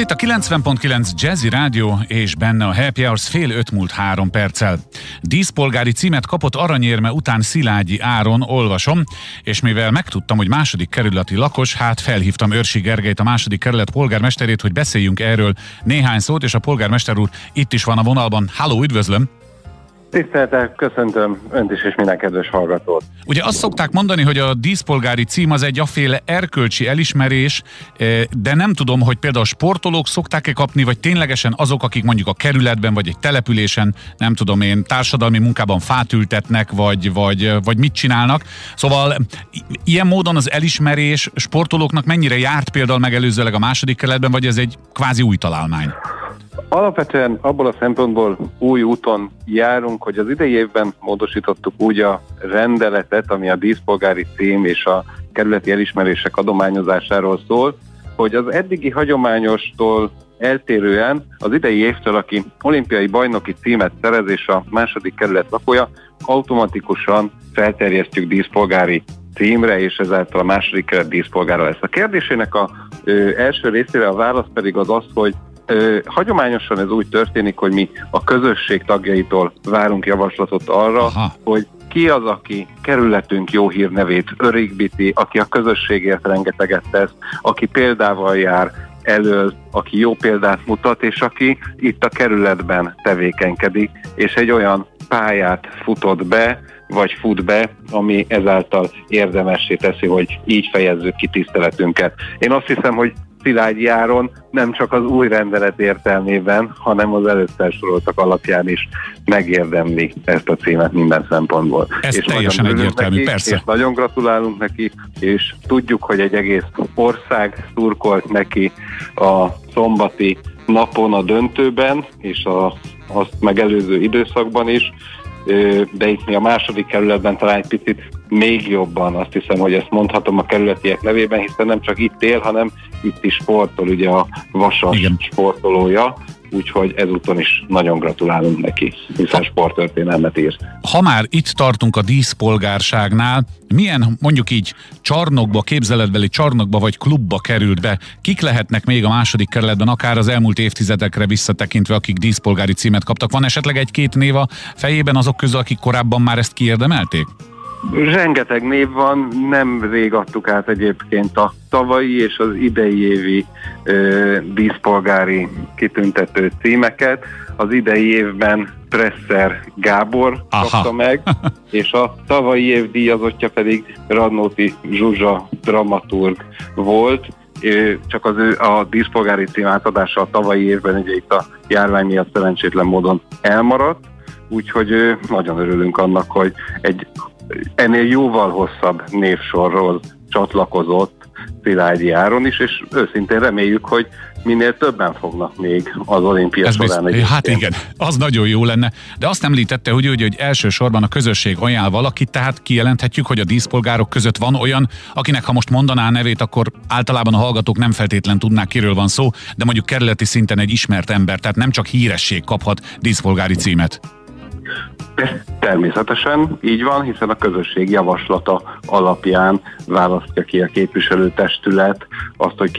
itt a 90.9 Jazzy Rádió, és benne a Happy Hours fél öt múlt három perccel. Díszpolgári címet kapott aranyérme után Szilágyi Áron, olvasom, és mivel megtudtam, hogy második kerületi lakos, hát felhívtam Őrsi Gergelyt, a második kerület polgármesterét, hogy beszéljünk erről néhány szót, és a polgármester úr itt is van a vonalban. Halló, üdvözlöm! Tiszteltel, köszöntöm Önt is és minden kedves hallgatót. Ugye azt szokták mondani, hogy a díszpolgári cím az egy aféle erkölcsi elismerés, eh, de nem tudom, hogy például sportolók szokták-e kapni, vagy ténylegesen azok, akik mondjuk a kerületben, vagy egy településen, nem tudom én, társadalmi munkában fát ültetnek, vagy, vagy, vagy mit csinálnak. Szóval ilyen módon az elismerés sportolóknak mennyire járt például megelőzőleg a második kerületben, vagy ez egy kvázi új találmány? Alapvetően abból a szempontból új úton járunk, hogy az idei évben módosítottuk úgy a rendeletet, ami a díszpolgári cím és a kerületi elismerések adományozásáról szól, hogy az eddigi hagyományostól eltérően az idei évtől, aki olimpiai bajnoki címet szerez és a második kerület lakója, automatikusan felterjesztjük díszpolgári címre, és ezáltal a második kerület díszpolgára lesz. A kérdésének a ö, első részére a válasz pedig az az, hogy Ö, hagyományosan ez úgy történik, hogy mi a közösség tagjaitól várunk javaslatot arra, Aha. hogy ki az, aki kerületünk jó hírnevét örégbíti, aki a közösségért rengeteget tesz, aki példával jár, elől, aki jó példát mutat, és aki itt a kerületben tevékenykedik, és egy olyan pályát futott be, vagy fut be, ami ezáltal érdemessé teszi, hogy így fejezzük ki tiszteletünket. Én azt hiszem, hogy Szilágyi Áron nem csak az új rendelet értelmében, hanem az előtt felsoroltak alapján is megérdemli ezt a címet minden szempontból. Ez és teljesen egyértelmű, neki, persze. És nagyon gratulálunk neki, és tudjuk, hogy egy egész ország szurkolt neki a szombati napon a döntőben, és a, azt megelőző időszakban is, de itt mi a második kerületben talán egy picit még jobban azt hiszem, hogy ezt mondhatom a kerületiek nevében, hiszen nem csak itt él, hanem itt is sportol, ugye a Vasas Igen. sportolója, úgyhogy ezúton is nagyon gratulálunk neki, hiszen sporttörténelmet írt. Ha már itt tartunk a díszpolgárságnál, milyen mondjuk így csarnokba, képzeletbeli csarnokba vagy klubba került be? Kik lehetnek még a második kerületben, akár az elmúlt évtizedekre visszatekintve, akik díszpolgári címet kaptak? Van esetleg egy-két név a fejében azok közül, akik korábban már ezt kiérdemelték? Rengeteg név van, nem rég adtuk át egyébként a tavalyi és az idei évi ö, díszpolgári kitüntető címeket. Az idei évben Presser Gábor Aha. kapta meg, és a tavalyi év díjazottja pedig Radnóti Zsuzsa dramaturg volt, csak az ő a díszpolgári cím átadása a tavalyi évben ugye itt a járvány miatt szerencsétlen módon elmaradt, úgyhogy nagyon örülünk annak, hogy egy ennél jóval hosszabb névsorról csatlakozott Szilágyi Áron is, és őszintén reméljük, hogy minél többen fognak még az olimpia Ez során. Biz, hát igen, az nagyon jó lenne. De azt említette, hogy, hogy, hogy elsősorban a közösség ajánl valakit, tehát kijelenthetjük, hogy a díszpolgárok között van olyan, akinek ha most mondaná a nevét, akkor általában a hallgatók nem feltétlen tudnák, kiről van szó, de mondjuk kerületi szinten egy ismert ember, tehát nem csak híresség kaphat díszpolgári címet. Ez természetesen így van, hiszen a közösség javaslata alapján választja ki a képviselőtestület azt, hogy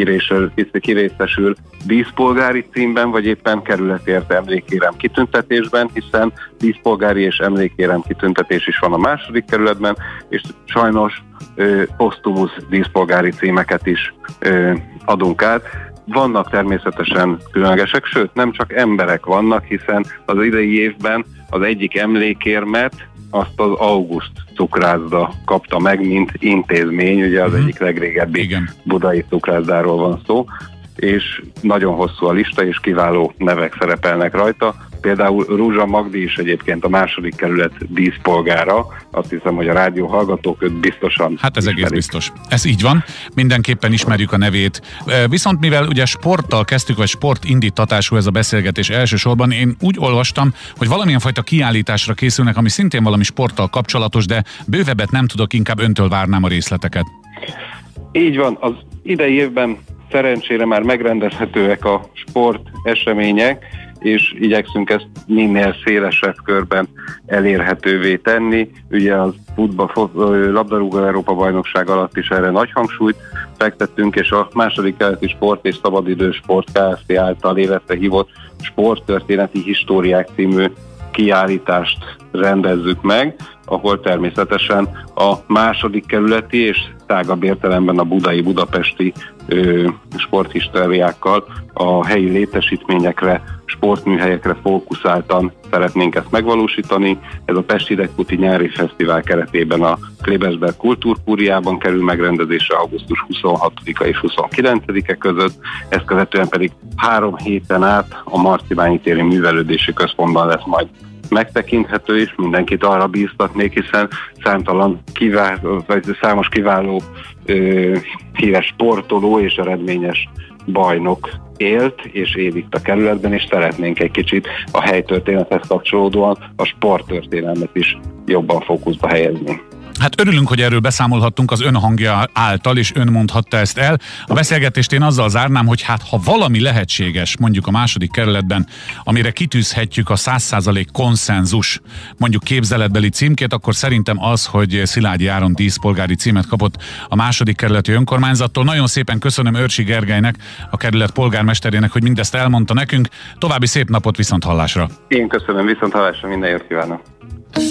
kirészesül díszpolgári címben, vagy éppen kerületért emlékérem kitüntetésben, hiszen díszpolgári és emlékérem kitüntetés is van a második kerületben, és sajnos posztumusz díszpolgári címeket is ö, adunk át. Vannak természetesen különlegesek, sőt nem csak emberek vannak, hiszen az idei évben az egyik emlékérmet azt az August cukrászda kapta meg, mint intézmény, ugye az uh-huh. egyik legrégebbi Igen. budai cukrászdáról van szó, és nagyon hosszú a lista, és kiváló nevek szerepelnek rajta. Például Rúzsa Magdi is egyébként a második kerület díszpolgára. Azt hiszem, hogy a rádió hallgatók őt biztosan Hát ez ismerik. egész biztos. Ez így van. Mindenképpen ismerjük a nevét. Viszont mivel ugye sporttal kezdtük, vagy sportindítatású ez a beszélgetés elsősorban, én úgy olvastam, hogy valamilyen fajta kiállításra készülnek, ami szintén valami sporttal kapcsolatos, de bővebbet nem tudok, inkább öntől várnám a részleteket. Így van, az idei évben szerencsére már megrendezhetőek a sport események, és igyekszünk ezt minél szélesebb körben elérhetővé tenni. Ugye az futball, labdarúgó Európa bajnokság alatt is erre nagy hangsúlyt fektettünk, és a második keleti sport és szabadidős sport Kft. által életre hívott sporttörténeti históriák című kiállítást rendezzük meg, ahol természetesen a második kerületi és tágabb értelemben a budai, budapesti ö, sporthistóriákkal a helyi létesítményekre, sportműhelyekre fókuszáltan szeretnénk ezt megvalósítani. Ez a Pesti Dekputi nyári fesztivál keretében a Klebesberg Kultúrkúriában kerül megrendezésre augusztus 26-a és 29-e között, ezt követően pedig három héten át a Marcibányi téri művelődési központban lesz majd megtekinthető, és mindenkit arra bíztatnék, hiszen számtalan kiváló, vagy számos kiváló ö, híres sportoló és eredményes bajnok élt és él itt a kerületben, és szeretnénk egy kicsit a helytörténethez kapcsolódóan a sporttörténelmet is jobban fókuszba helyezni. Hát örülünk, hogy erről beszámolhattunk az önhangja által, és ön mondhatta ezt el. A beszélgetést én azzal zárnám, hogy hát ha valami lehetséges, mondjuk a második kerületben, amire kitűzhetjük a 100% konszenzus, mondjuk képzeletbeli címkét, akkor szerintem az, hogy Szilágyi Áron 10 polgári címet kapott a második kerületi önkormányzattól. Nagyon szépen köszönöm Örsi Gergelynek, a kerület polgármesterének, hogy mindezt elmondta nekünk. További szép napot viszont hallásra. Én köszönöm, viszont hallásra, minden jót kívánok.